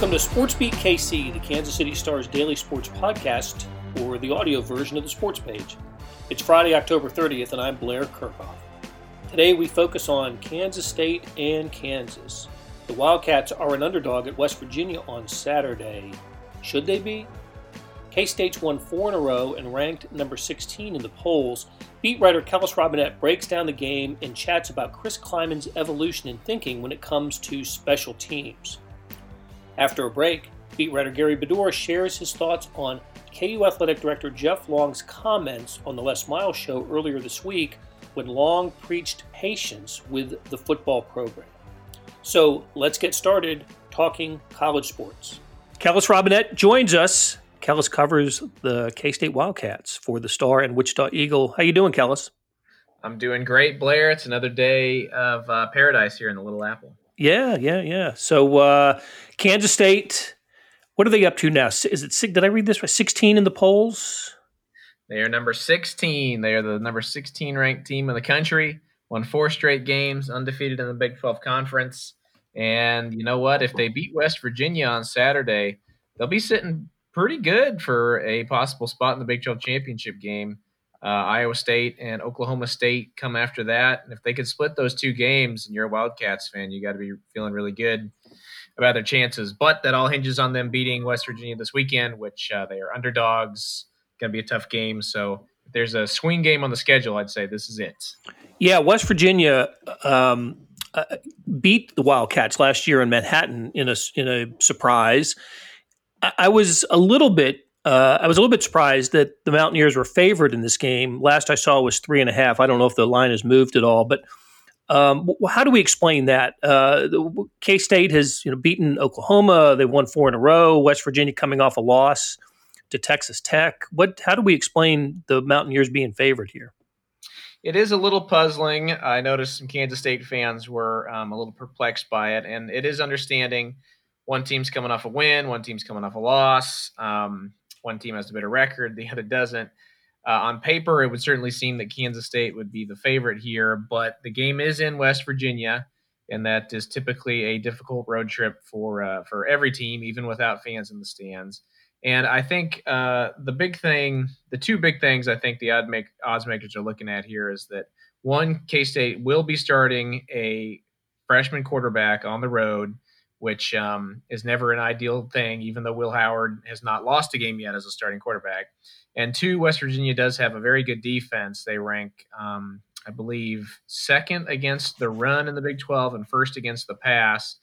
Welcome to SportsBeat KC, the Kansas City Stars daily sports podcast, or the audio version of the sports page. It's Friday, October 30th, and I'm Blair Kerkhoff. Today we focus on Kansas State and Kansas. The Wildcats are an underdog at West Virginia on Saturday. Should they be? K State's won four in a row and ranked number 16 in the polls. Beat writer Kellis Robinett breaks down the game and chats about Chris Klieman's evolution in thinking when it comes to special teams. After a break, beat writer Gary Bedore shares his thoughts on KU Athletic Director Jeff Long's comments on the Les Miles show earlier this week when Long preached patience with the football program. So let's get started talking college sports. Kellis Robinett joins us Kellis covers the K State Wildcats for the Star and Wichita Eagle. How you doing, Kellis? I'm doing great, Blair. It's another day of uh, paradise here in the Little Apple. Yeah, yeah, yeah. So uh, Kansas State, what are they up to now? Is it did I read this right? 16 in the polls. They are number 16. They are the number 16 ranked team in the country. Won four straight games, undefeated in the Big 12 Conference. And you know what? If they beat West Virginia on Saturday, they'll be sitting pretty good for a possible spot in the Big 12 championship game. Uh, Iowa State and Oklahoma State come after that. And if they could split those two games and you're a Wildcats fan, you got to be feeling really good about their chances. But that all hinges on them beating West Virginia this weekend, which uh, they are underdogs. Going to be a tough game. So if there's a swing game on the schedule, I'd say this is it. Yeah, West Virginia um, uh, beat the Wildcats last year in Manhattan in a in a surprise. I was a little bit uh, I was a little bit surprised that the Mountaineers were favored in this game. Last I saw was three and a half. I don't know if the line has moved at all, but um, how do we explain that? Uh, K State has you know beaten Oklahoma. They won four in a row. West Virginia coming off a loss to Texas Tech. What? How do we explain the Mountaineers being favored here? It is a little puzzling. I noticed some Kansas State fans were um, a little perplexed by it, and it is understanding one team's coming off a win, one team's coming off a loss. Um, one team has a better record, the other doesn't. Uh, on paper, it would certainly seem that Kansas State would be the favorite here, but the game is in West Virginia, and that is typically a difficult road trip for uh, for every team, even without fans in the stands. And I think uh, the big thing, the two big things I think the odd make, odds makers are looking at here is that one, K State will be starting a freshman quarterback on the road which um, is never an ideal thing, even though Will Howard has not lost a game yet as a starting quarterback. And two, West Virginia does have a very good defense. They rank, um, I believe, second against the run in the Big 12 and first against the pass,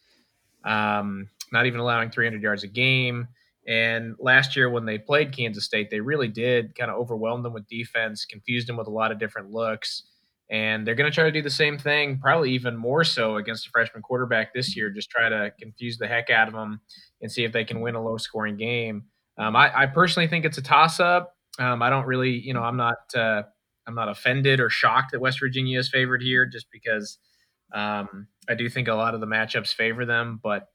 um, not even allowing 300 yards a game. And last year, when they played Kansas State, they really did kind of overwhelm them with defense, confused them with a lot of different looks. And they're going to try to do the same thing, probably even more so against a freshman quarterback this year. Just try to confuse the heck out of them and see if they can win a low scoring game. Um, I, I, personally think it's a toss up. Um, I don't really, you know, I'm not, uh, I'm not offended or shocked that West Virginia is favored here, just because um, I do think a lot of the matchups favor them. But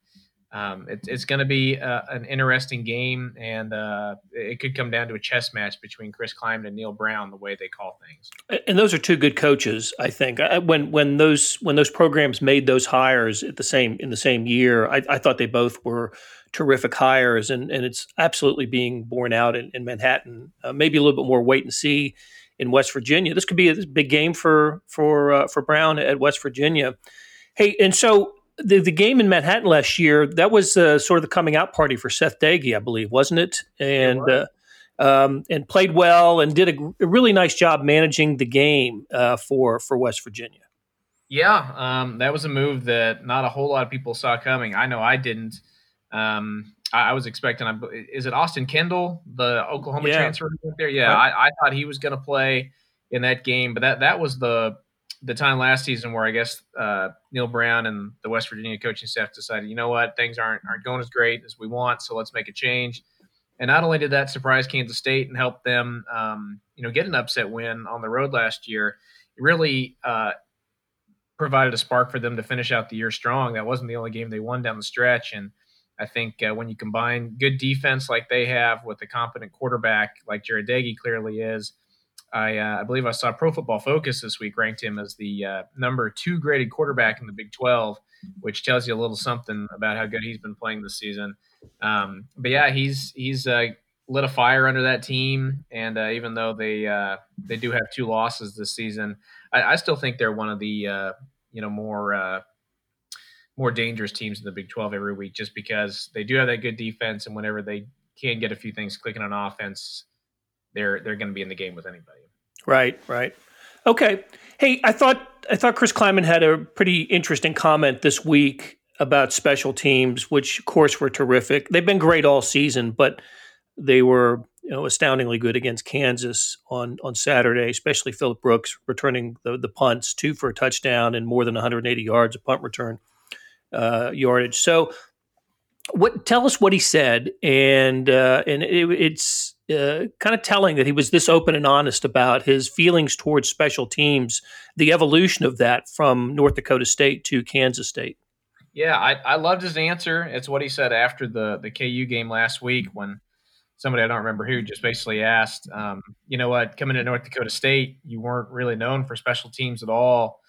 um, it, it's going to be uh, an interesting game, and uh, it could come down to a chess match between Chris Klieman and Neal Brown, the way they call things. And those are two good coaches, I think. I, when when those when those programs made those hires at the same in the same year, I, I thought they both were terrific hires, and and it's absolutely being borne out in, in Manhattan. Uh, maybe a little bit more wait and see in West Virginia. This could be a big game for for uh, for Brown at West Virginia. Hey, and so the, the game in Manhattan last year, that was uh, sort of the coming out party for Seth Doege, I believe, wasn't it? And it uh, um, and played well and did a, a, really nice job managing the game uh, for for West Virginia. Yeah, um, that was a move that not a whole lot of people saw coming. I know I didn't. Um, I, I, was expecting. Is it Austin Kendall, the Oklahoma yeah. transfer there? Yeah, right. I, I thought he was going to play in that game, but that that was the the time last season where I guess uh, Neal Brown and the West Virginia coaching staff decided, you know what, things aren't aren't going as great as we want, so let's make a change. And not only did that surprise Kansas State and help them, um, you know, get an upset win on the road last year, it really uh, provided a spark for them to finish out the year strong. That wasn't the only game they won down the stretch, and I think uh, when you combine good defense like they have with a competent quarterback like Jarret Doege clearly is, I, uh, I believe I saw Pro Football Focus this week ranked him as the uh, number two graded quarterback in the Big 12, which tells you a little something about how good he's been playing this season. Um, but yeah, he's he's uh, lit a fire under that team, and uh, even though they uh, they do have two losses this season, I, I still think they're one of the uh, you know more more dangerous teams in the Big Twelve every week, just because they do have that good defense, and whenever they can get a few things clicking on offense, they're they're going to be in the game with anybody. Right, right. Okay. Hey, I thought I thought Chris Klieman had a pretty interesting comment this week about special teams, which of course were terrific. They've been great all season, but they were you know astoundingly good against Kansas on on Saturday, especially Phillip Brooks returning the the punts, two for a touchdown and more than 180 yards of punt return uh, yardage. So, what tell us what he said, and uh, and it, it's uh, kind of telling that he was this open and honest about his feelings towards special teams, the evolution of that from North Dakota State to Kansas State. Yeah, I, I loved his answer. It's what he said after the the KU game last week when somebody I don't remember who just basically asked, um, you know what, coming to North Dakota State, you weren't really known for special teams at all,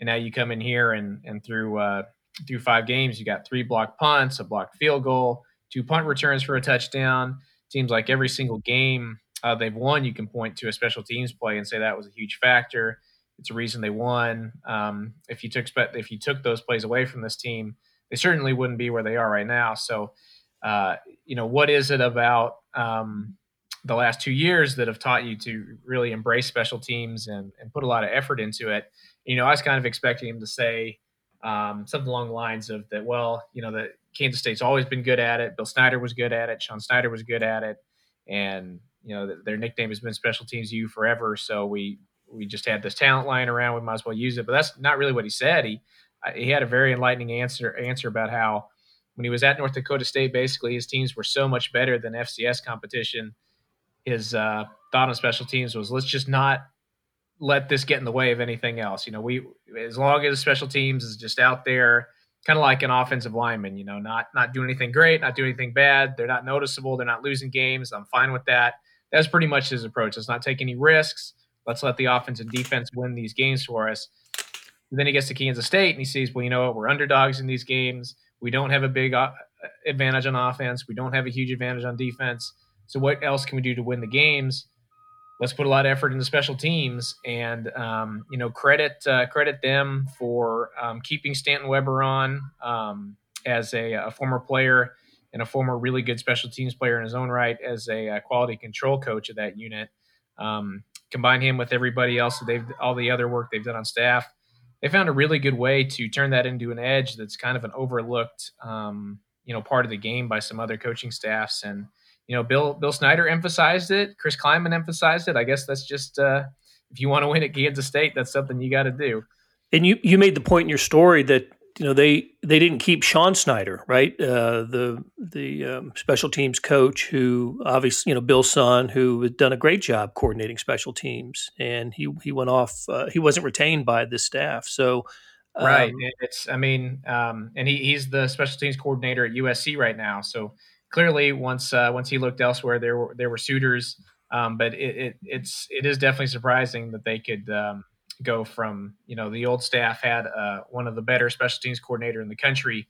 and now you come in here and and through uh, through five games, you got three blocked punts, a blocked field goal, two punt returns for a touchdown seems like every single game uh, they've won, you can point to a special teams play and say that was a huge factor. It's a reason they won. Um, if you took if you took those plays away from this team, they certainly wouldn't be where they are right now. So, uh, you know, what is it about um, the last two years that have taught you to really embrace special teams and, and put a lot of effort into it? You know, I was kind of expecting him to say um, something along the lines of that. Well, you know, that Kansas State's always been good at it. Bill Snyder was good at it. Sean Snyder was good at it, and you know their nickname has been Special Teams U forever. So we we just had this talent lying around. We might as well use it. But that's not really what he said. He he had a very enlightening answer answer about how when he was at North Dakota State, basically his teams were so much better than FCS competition. His uh, thought on special teams was let's just not let this get in the way of anything else. You know, we as long as special teams is just out there kind of like an offensive lineman, you know, not not doing anything great, not doing anything bad. They're not noticeable. They're not losing games. I'm fine with that. That's pretty much his approach. Let's not take any risks. Let's let the offense and defense win these games for us. And then he gets to Kansas State and he sees, well, you know what? We're underdogs in these games. We don't have a big uh, advantage on offense. We don't have a huge advantage on defense. So what else can we do to win the games? Let's put a lot of effort into special teams and um, you know credit uh, credit them for um, keeping Stanton Weber on um, as a, a, former player and a former really good special teams player in his own right as a, a quality control coach of that unit. Um, combine him with everybody else that they've all the other work they've done on staff. They found a really good way to turn that into an edge that's kind of an overlooked um, you know part of the game by some other coaching staffs and you know, Bill Bill Snyder emphasized it. Chris Klieman emphasized it. I guess that's just uh, if you want to win at Kansas State, that's something you got to do. And you you made the point in your story that you know they they didn't keep Sean Snyder, right? Uh, the the um, special teams coach, who obviously you know Bill's son, who had done a great job coordinating special teams, and he he went off. Uh, he wasn't retained by the staff, so. Um, right. It's, I mean, um, and he, he's the special teams coordinator at USC right now. So clearly once uh, once he looked elsewhere, there were there were suitors. Um, but it, it, it's it is definitely surprising that they could um, go from you know the old staff had uh, one of the better special teams coordinator in the country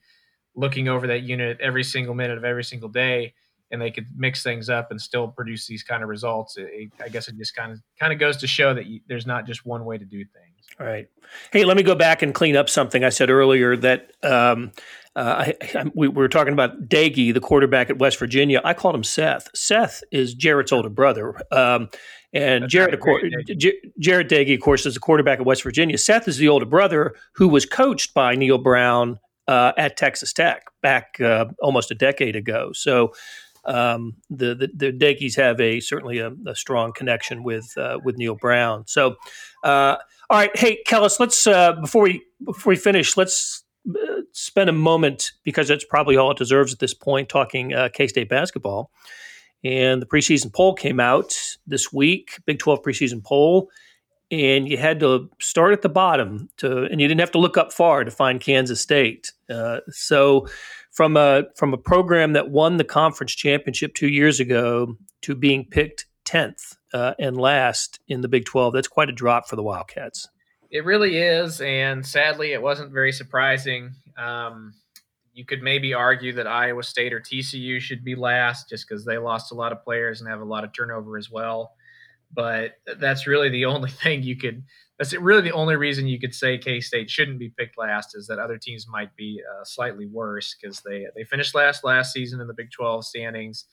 looking over that unit every single minute of every single day and they could mix things up and still produce these kind of results. It, it, I guess it just kind of kind of goes to show that you, there's not just one way to do things. All right. Hey, let me go back and clean up something I said earlier that um, uh, I, I, we, were talking about Doege, the quarterback at West Virginia. I called him Seth. Seth is Jarret's older brother. Um, and That's Jarret, of course, Doege, of course, is the quarterback at West Virginia. Seth is the older brother who was coached by Neal Brown uh, at Texas Tech back uh, almost a decade ago. So um, the, the the have a certainly a, a strong connection with uh, with Neal Brown. So, uh, all right, hey Kellis, let's uh, before we before we finish, let's spend a moment because that's probably all it deserves at this point talking uh, K State basketball. And the preseason poll came out this week, Big 12 preseason poll, and you had to start at the bottom to, and you didn't have to look up far to find Kansas State. Uh, so, from a from a program that won the conference championship two years ago to being picked tenth uh, and last in the Big 12, that's quite a drop for the Wildcats. It really is, and sadly, it wasn't very surprising. Um, you could maybe argue that Iowa State or TCU should be last just because they lost a lot of players and have a lot of turnover as well. But that's really the only thing you could. That's really the only reason you could say K State shouldn't be picked last is that other teams might be uh, slightly worse because they they finished last last season in the Big 12 standings.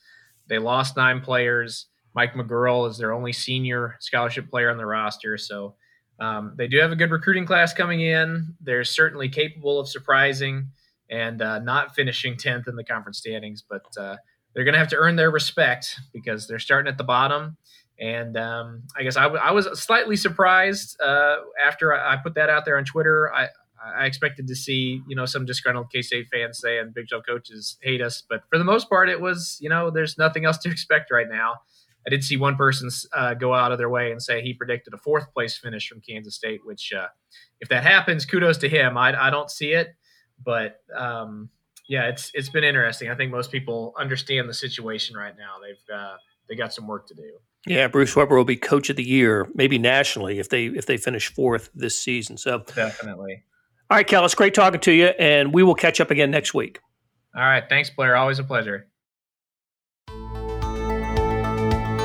They lost nine players. Mike McGuirl is their only senior scholarship player on the roster, so um, they do have a good recruiting class coming in. They're certainly capable of surprising and uh, not finishing 10th in the conference standings, but uh, they're going to have to earn their respect because they're starting at the bottom. And um, I guess I, w- I was slightly surprised uh, after I, I put that out there on Twitter. I, I expected to see, you know, some disgruntled K State fans saying Big 12 coaches hate us, but for the most part, it was, you know, there's nothing else to expect right now. I did see one person uh, go out of their way and say he predicted a fourth place finish from Kansas State, which, uh, if that happens, kudos to him. I, I don't see it, but um, yeah, it's it's been interesting. I think most people understand the situation right now. They've uh, they got some work to do. Yeah, Bruce Weber will be coach of the year, maybe nationally if they if they finish fourth this season. So definitely. All right, Cal, it's great talking to you, and we will catch up again next week. All right, thanks, Blair. Always a pleasure.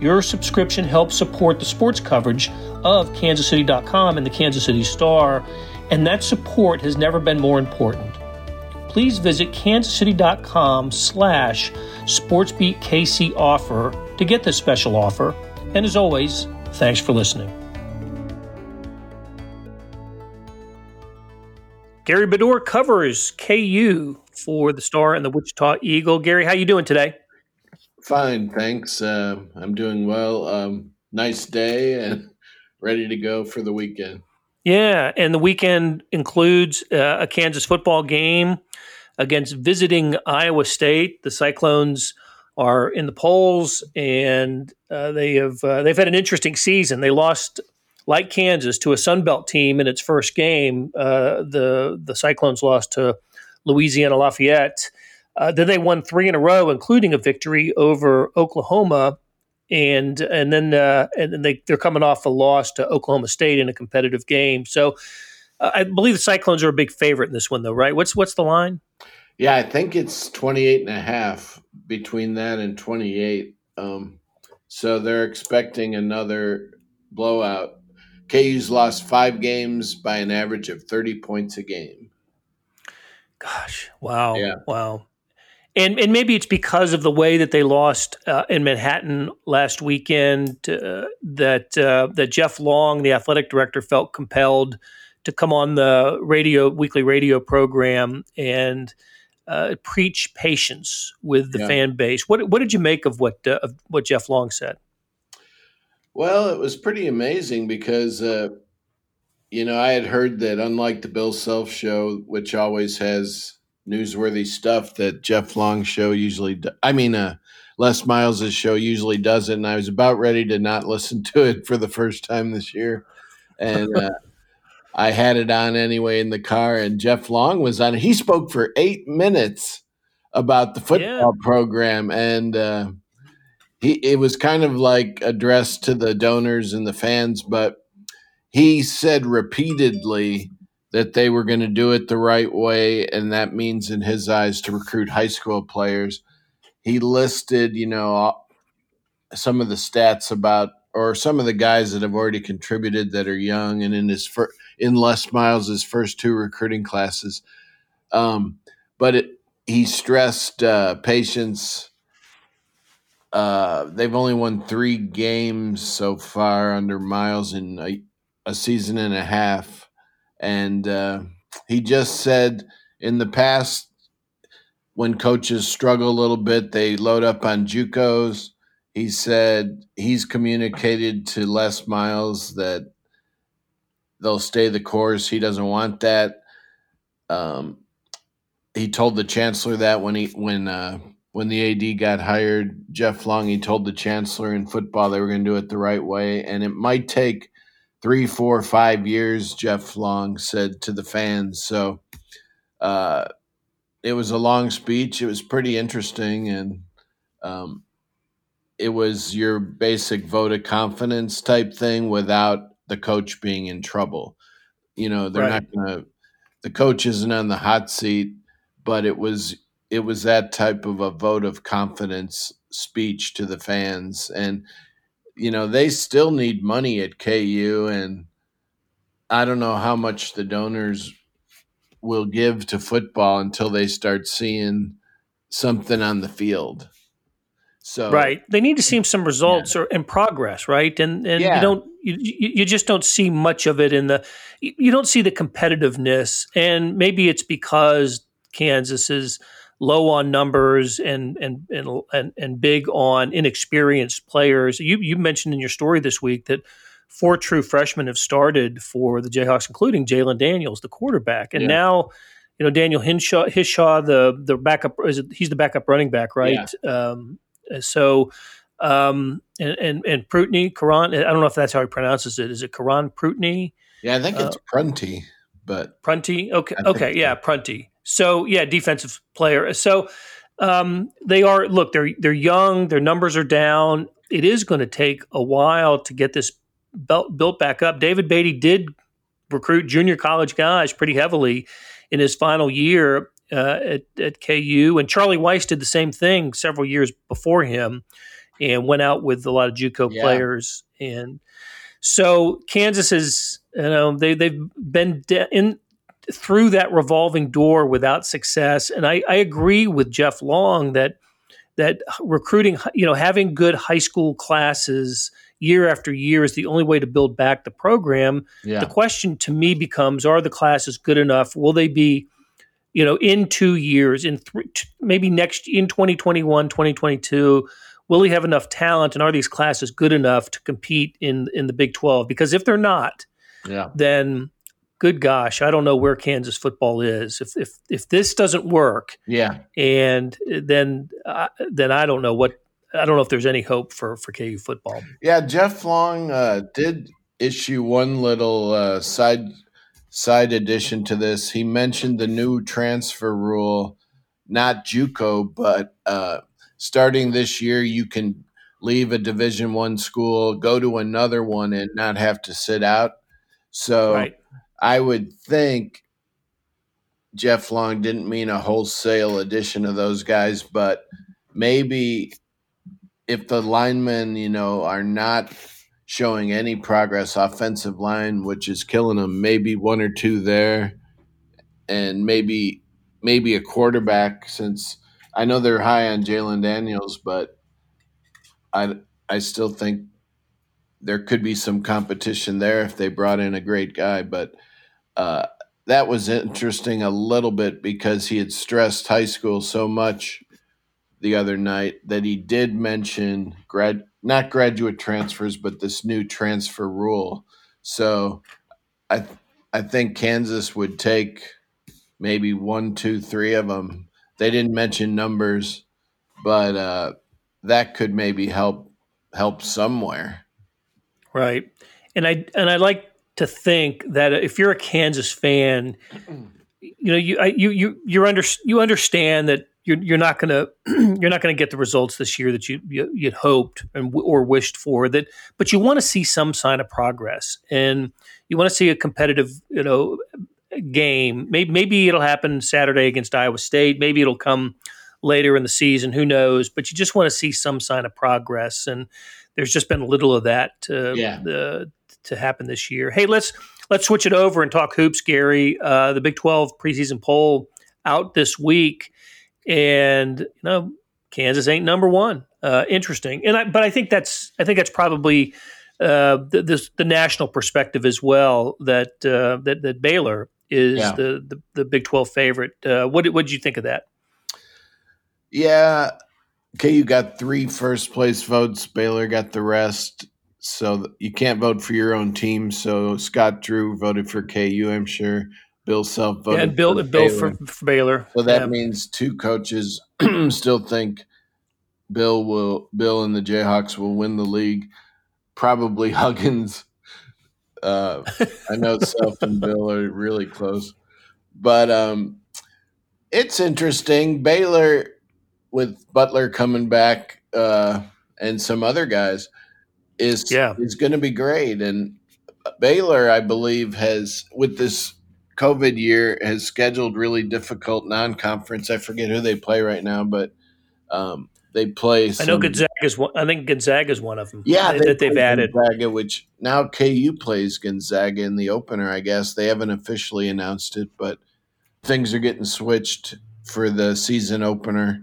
Your subscription helps support the sports coverage of kansascity.com and the Kansas City Star, and that support has never been more important. Please visit kansascity.com slash sportsbeatkc offer to get this special offer. And as always, thanks for listening. Gary Bedore covers KU for the Star and the Wichita Eagle. Gary, how you doing today? Fine, thanks. Uh, I'm doing well. Um, nice day and ready to go for the weekend. Yeah, and the weekend includes uh, a Kansas football game against visiting Iowa State. The Cyclones are in the polls, and uh, they have uh, they've had an interesting season. They lost, like Kansas, to a Sun Belt team in its first game. Uh, the the Cyclones lost to Louisiana Lafayette. Uh, then they won three in a row, including a victory over Oklahoma, and and then uh, and then they they're coming off a loss to Oklahoma State in a competitive game. So uh, I believe the Cyclones are a big favorite in this one, though, right? What's what's the line? Yeah, I think it's 28 and a half between that and 28. Um, so they're expecting another blowout. KU's lost five games by an average of 30 points a game. Gosh, wow, yeah. wow and and maybe it's because of the way that they lost uh, in Manhattan last weekend uh, that uh, that Jeff Long, the athletic director, felt compelled to come on the radio weekly radio program and uh, preach patience with the yeah. fan base. What what did you make of what uh, of what Jeff Long said? Well, it was pretty amazing because uh, you know I had heard that unlike the Bill Self show, which always has newsworthy stuff that Jeff Long's show usually. Do- I mean, uh, Les Miles' show usually does it, and I was about ready to not listen to it for the first time this year, and uh, I had it on anyway in the car. And Jeff Long was on. He spoke for eight minutes about the football yeah. program, and uh, he it was kind of like addressed to the donors and the fans, but he said repeatedly that they were going to do it the right way, and that means, in his eyes, to recruit high school players. He listed, you know, some of the stats about, or some of the guys that have already contributed that are young, and in his fir- in Les Miles's first two recruiting classes. Um, but it, he stressed uh, patience. Uh, they've only won three games so far under Miles in a, a season and a half and uh, he just said in the past, when coaches struggle a little bit, they load up on JUCOs. He said he's communicated to Les Miles that they'll stay the course. He doesn't want that. Um, he told the chancellor that when he when uh, when the AD got hired, Jeff Long, he told the chancellor in football they were going to do it the right way, and it might take three, four, five years. Jeff Long said to the fans. So uh, it was a long speech. It was pretty interesting, and um, it was your basic vote of confidence type thing without the coach being in trouble. You know, they're right. not going to. The coach isn't on the hot seat, but it was it was that type of a vote of confidence speech to the fans and you know they still need money at KU and I don't know how much the donors will give to football until they start seeing something on the field. So right, they need to see some results yeah. or in progress, right? And and yeah. you don't you, you just don't see much of it in the you don't see the competitiveness, and maybe it's because Kansas is low on numbers and and and and, and big on inexperienced players. You you mentioned in your story this week that four true freshmen have started for the Jayhawks, including Jalen Daniels, the quarterback, and yeah. now. You know Daniel Hinshaw, Hishaw, the the backup is it, he's the backup running back, right? Yeah. Um, so, um, and and and Prutney, Karon, I don't know if that's how he pronounces it. Is it Karon Prutney? Yeah, I think it's uh, Prunty, but Prunty. Okay, okay, yeah, Prunty. So yeah, defensive player. So um, they are look, they're they're young, their numbers are down. It is going to take a while to get this built, built back up. David Beaty did recruit junior college guys pretty heavily in his final year uh, at, at KU, and Charlie Weis did the same thing several years before him, and went out with a lot of JUCO yeah. players. And so Kansas is, you know, they they've been de- in through that revolving door without success. And I, I agree with Jeff Long that that recruiting, you know, having good high school classes year after year is the only way to build back the program. Yeah. The question to me becomes: Are the classes good enough? Will they be, you know, in two years, in three, maybe next in 2021, 2022? Will he have enough talent, and are these classes good enough to compete in in the Big 12? Because if they're not, yeah. then good gosh, I don't know where Kansas football is. If if if this doesn't work, yeah, and then uh, then I don't know what I don't know if there's any hope for for KU football. Yeah, Jeff Long uh, did issue one little uh, side side addition to this. He mentioned the new transfer rule, not JUCO, but uh, starting this year, you can leave a Division One school, go to another one, and not have to sit out. So right. I would think Jeff Long didn't mean a wholesale addition of those guys, but maybe if the linemen, you know, are not showing any progress, offensive line, which is killing them, maybe one or two there, and maybe maybe a quarterback. Since I know they're high on Jalen Daniels, but I I still think there could be some competition there if they brought in a great guy, but uh, that was interesting a little bit because he had stressed high school so much the other night that he did mention grad not graduate transfers but this new transfer rule. So i i think kansas would take maybe one two three of them they didn't mention numbers but uh, that could maybe help help somewhere. Right. And i and i like to think that if you're a Kansas fan, you know you you you you're under you understand that you're you're not going to you're not to get the results this year that you, you would hoped and or wished for that, but you want to see some sign of progress and you want to see a competitive you know game. Maybe maybe it'll happen Saturday against Iowa State. Maybe it'll come later in the season. Who knows? But you just want to see some sign of progress and. There's just been little of that uh, yeah. the, to happen this year. Hey, let's let's switch it over and talk hoops, Gary. Uh, the Big Twelve preseason poll out this week, and you know Kansas ain't number one. Uh, interesting, and I, but I think that's I think that's probably uh, the, the, the national perspective as well. That uh, that that Baylor is yeah. the, the, the Big Twelve favorite. Uh, what what did you think of that? Yeah, okay. You got three first place votes. Baylor got the rest so you can't vote for your own team. So Scott Drew voted for KU, I'm sure. Bill Self voted. and Bill for Bill Baylor. for, for Baylor. So that Yeah. means two coaches still think Bill will Bill and the Jayhawks will win the league. Probably Huggins. Uh, I know Self and Bill are really close, but um, it's interesting. Baylor with Butler coming back uh, and some other guys is Yeah. is going to be great. And Baylor, I believe, has with this COVID year has scheduled really difficult non-conference. I forget who they play right now, but um, they play. I know some- Gonzaga's one. I think Gonzaga's one of them. yeah, that, that they've added. Gonzaga, which now KU plays Gonzaga in the opener. I guess they haven't officially announced it, but things are getting switched for the season opener.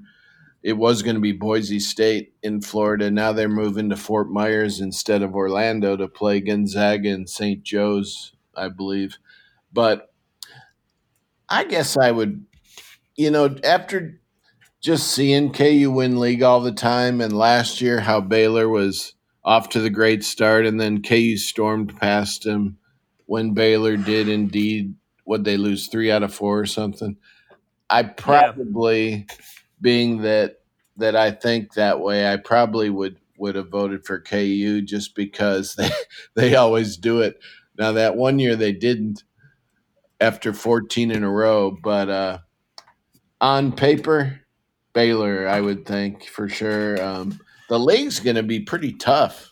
It was going to be Boise State in Florida. Now they're moving to Fort Myers instead of Orlando to play Gonzaga and St. Joe's, I believe. But I guess I would, you know, after just seeing KU win league all the time, and last year how Baylor was off to the great start, and then KU stormed past him when Baylor did indeed what they lose three out of four or something. I probably, being that that I think that way, I probably would would have voted for KU just because they they always do it. Now that one year they didn't after 14 in a row, but uh, on paper, Baylor, I would think for sure. Um, the league's going to be pretty tough.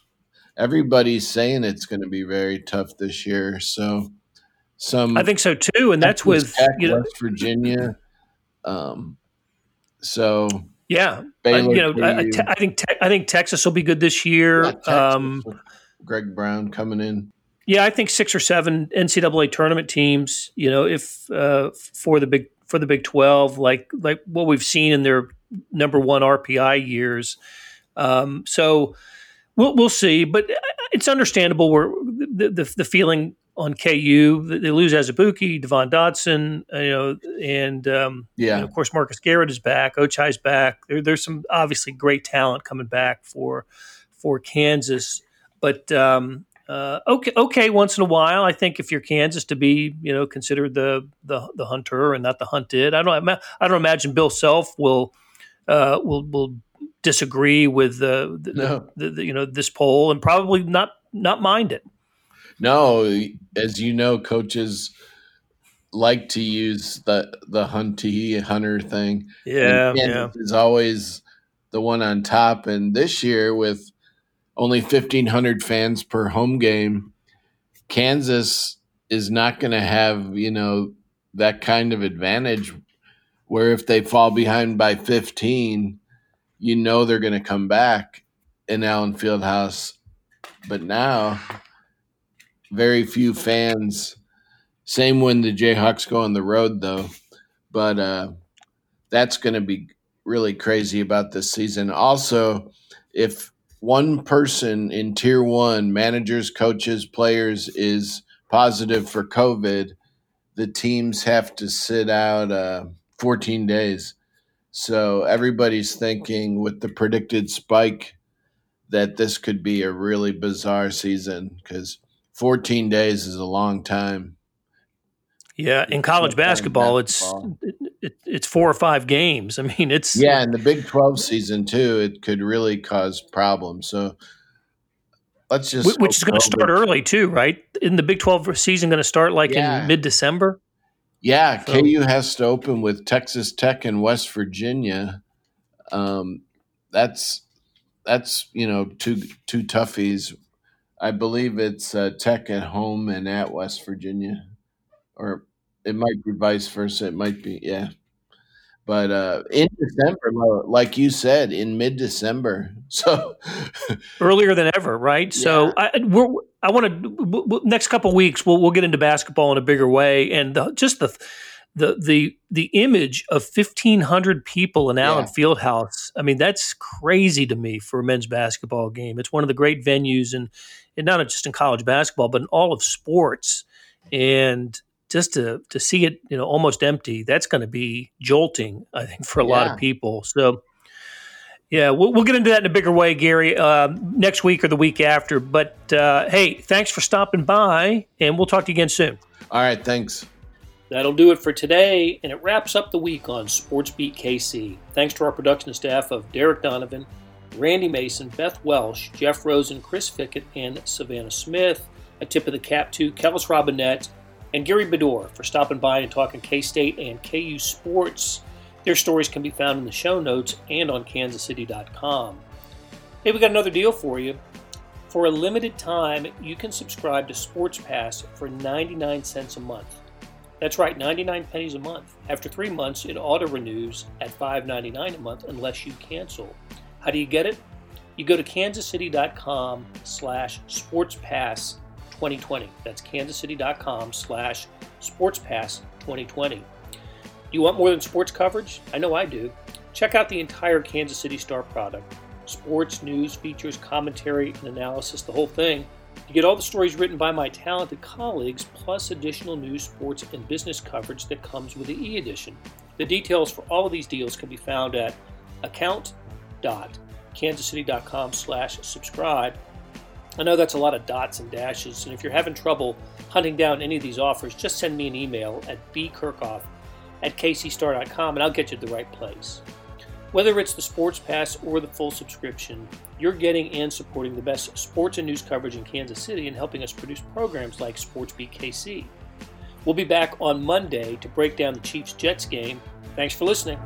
Everybody's saying it's going to be very tough this year. So, some I think so too, and that's with Tech, you know, West Virginia. Um, so yeah. I, you know, I, te- I think te- I think Texas will be good this year. Yeah, um, Greg Brown coming in. yeah, I think six or seven NCAA tournament teams. You know, if uh, for the big for the Big Twelve, like like what we've seen in their number one RPI years. Um, so we'll we'll see, but it's understandable where the the, the feeling on KU they lose Azubuike, Devon Dotson, uh, you know, and um, Yeah, and of course, Marcus Garrett is back. Ochai's back. There, there's some obviously great talent coming back for for Kansas. But um, uh, okay, okay, once in a while, I think if you're Kansas to be, you know, considered the the, the hunter and not the hunted. I don't. I don't imagine Bill Self will uh, will will disagree with the, the, no, the, the you know this poll and probably not not mind it. No. As you know, coaches like to use the the hunty hunter thing. Yeah, yeah. Is always the one on top. And this year, with only 1,500 fans per home game, Kansas is not going to have, you know, that kind of advantage where if they fall behind by 15, you know they're going to come back in Allen Fieldhouse. But now, very few fans. Same when the Jayhawks go on the road, though. But uh, that's going to be really crazy about this season. Also, if one person in tier one, managers, coaches, players, is positive for COVID, the teams have to sit out uh, 14 days. So everybody's thinking with the predicted spike that this could be a really bizarre season because 14 days is a long time. Yeah, in college Full-time basketball, it's it, it, it's four or five games. I mean, it's Yeah, and the Big 12 season too, it could really cause problems. So let's just Wh- which is going to start early too, right? In the Big Twelve season, going to start like Yeah. in mid December. Yeah, So- KU has to open with Texas Tech and West Virginia. Um, that's that's you know two two toughies. I believe it's uh, Tech at home and at West Virginia, or it might be vice versa. It might be yeah. But uh, in December, like you said, in mid December. So earlier than ever, right? So I, we're, I want to w- w- next couple of weeks we'll we'll get into basketball in a bigger way, and the, just the the the the image of fifteen hundred people in Allen Yeah. Fieldhouse. I mean, that's crazy to me for a men's basketball game. It's one of the great venues, and and not just in college basketball, but in all of sports. And just to to see it, you know, almost empty, that's going to be jolting. I think for a lot of people. So. Yeah, we'll, we'll get into that in a bigger way, Gary, um, next week or the week after. But uh, hey, thanks for stopping by, and we'll talk to you again soon. all right, thanks. That'll do it for today, and it wraps up the week on Sports Beat KC. Thanks to our production staff of Derek Donovan, Randy Mason, Beth Welsh, Jeff Rosen, Chris Fickett, and Savannah Smith. A tip of the cap to Kellis Robinett and Gary Bedore for stopping by and talking K State and KU sports. Their stories can be found in the show notes and on kansascity.com. Hey, we got another deal for you. For a limited time, you can subscribe to Sports Pass for 99 cents a month. That's right, 99 pennies a month. After three months, it auto renews at $5.99 a month unless you cancel. How do you get it? You go to kansascity.com slash sportspass 2020. That's kansascity.com slash sportspass 2020. Do you want more than sports coverage? I know I do. Check out the entire Kansas City Star product. Sports, news, features, commentary, and analysis, the whole thing. You get all the stories written by my talented colleagues, plus additional news, sports, and business coverage that comes with the e-edition. The details for all of these deals can be found at account.kansascity.com slash subscribe. I know that's a lot of dots and dashes, and if you're having trouble hunting down any of these offers, just send me an email at bkerkhoff at kcstar.com and I'll get you to the right place. Whether it's the Sports Pass or the full subscription, you're getting and supporting the best sports and news coverage in Kansas City and helping us produce programs like Sports Beat KC. We'll be back on Monday to break down the Chiefs Jets game. Thanks for listening.